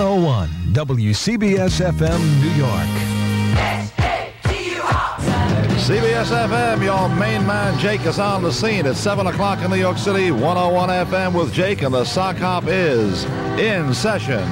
Oh WCBS FM New York. CBS FM, your main man Jake is on the scene at 7 o'clock in New York City, 101 FM with Jake, and the sock hop is in session.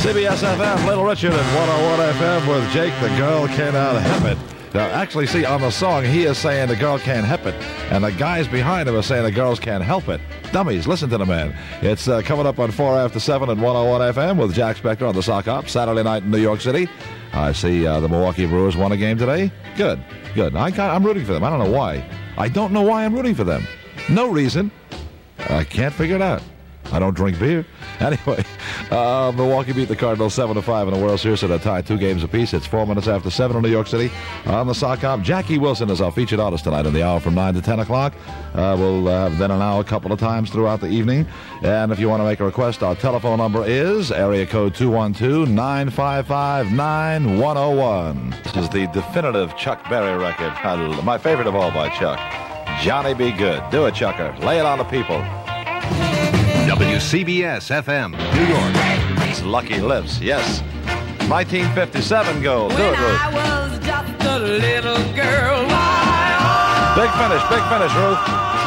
CBS FM, Little Richard at 101 FM with Jake, the girl cannot help it. Now, actually, see, on the song, he is saying the girl can't help it, and the guys behind him are saying the girls can't help it. Dummies, listen to the man. It's uh, coming up on 4 after 7 at 101 FM with Jack Spector on the Sock Hop, Saturday night in New York City. I see uh, the Milwaukee Brewers won a game today. Good, good. I, got, I'm rooting for them. I don't know why. I don't know why I'm rooting for them. No reason. I can't figure it out. I don't drink beer. Anyway, uh, Milwaukee beat the Cardinals 7 to 5 in the World Series at a tie, two games apiece. It's four minutes after 7 in New York City. On the sock hop, Jackie Wilson is our featured artist tonight in the hour from 9 to 10 o'clock. Uh, we'll have then an hour a couple of times throughout the evening. And if you want to make a request, our telephone number is area code 212 955 9101. This is the definitive Chuck Berry record. My favorite of all by Chuck. Johnny B. Goode. Do it, Chucker. Lay it on the people. WCBS FM New York. It's Lucky Lips, yes. 1957 goal. Do When it, Ruth. I was just a little girl, why, Big finish, big finish, Ruth. Uh.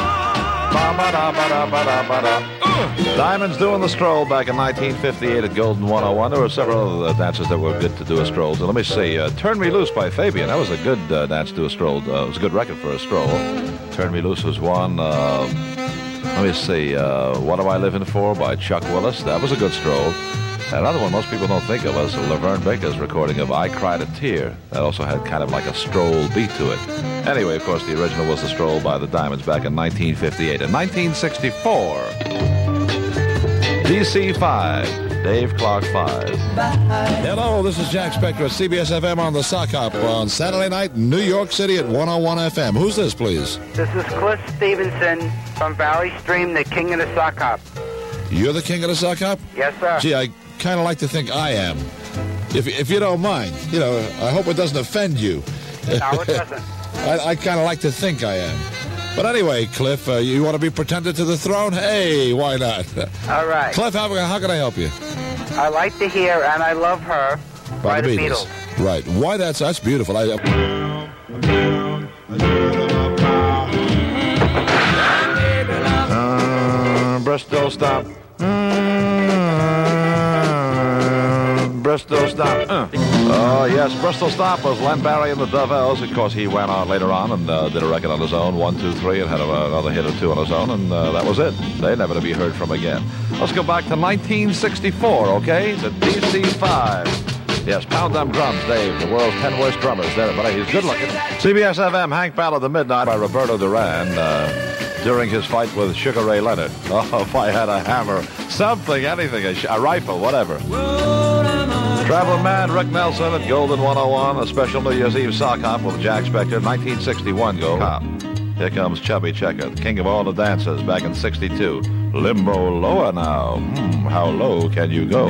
Diamonds doing the stroll back in 1958 at Golden 101. There were several other dances that were good to do a stroll. So let me see. Uh, Turn Me Loose by Fabian. That was a good uh, dance to do a stroll. Uh, it was a good record for a stroll. Turn Me Loose was one. Let me see. Uh, what Am I Living For by Chuck Willis. That was a good stroll. Another one most people don't think of was LaVern Baker's recording of I Cried a Tear. That also had kind of like a stroll beat to it. Anyway, of course, the original was the stroll by the Diamonds back in 1958. In 1964, DC 5, Dave Clark 5. Hello, this is Jack Spector at CBS FM on the Sock Hop on Saturday night in New York City at 101 FM. Who's this, please? This is Cliff Stevenson from Valley Stream, the king of the sock hop. You're the king of the Sock Hop? Yes, sir. Gee, I kind of like to think I am. If, if you don't mind, you know, I hope it doesn't offend you. No, it doesn't. I, I kind of like to think I am. But anyway, Cliff, uh, you want to be pretended to the throne? Hey, why not? All right. Cliff, how, how can I help you? I like to hear and I love her by, the Beatles. Right. Why that's that's beautiful. I, uh, Bristol Stomp. Bristol Stomp. Uh. Oh yes, Bristol Stomp was Len Barry and the Dovells. Of course, he went on later on and uh, did a record on his own, one, two, three, and had a, another hit or two on his own, and uh, that was it. They never to be heard from again. Let's go back to 1964, okay? The DC-5. Yes, pound them drums, Dave. The world's 10 worst drummers. There, but he's good looking. CBS FM, Hank Ballard, The Midnight by Roberto Duran uh, during his fight with Sugar Ray Leonard. Oh, if I had a hammer, something, anything, a, sh- a rifle, whatever. Travel Man, Rick Nelson at Golden 101, a special New Year's Eve sock hop with Jack Spector, 1961 goal. Hop. Here comes Chubby Checker, the king of all the dancers, back in 62. Limbo lower now. Hmm, how low can you go?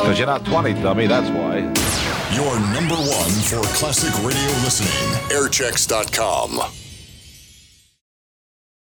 Because you're not 20, dummy, that's why. Your number one for classic radio listening. Airchecks.com.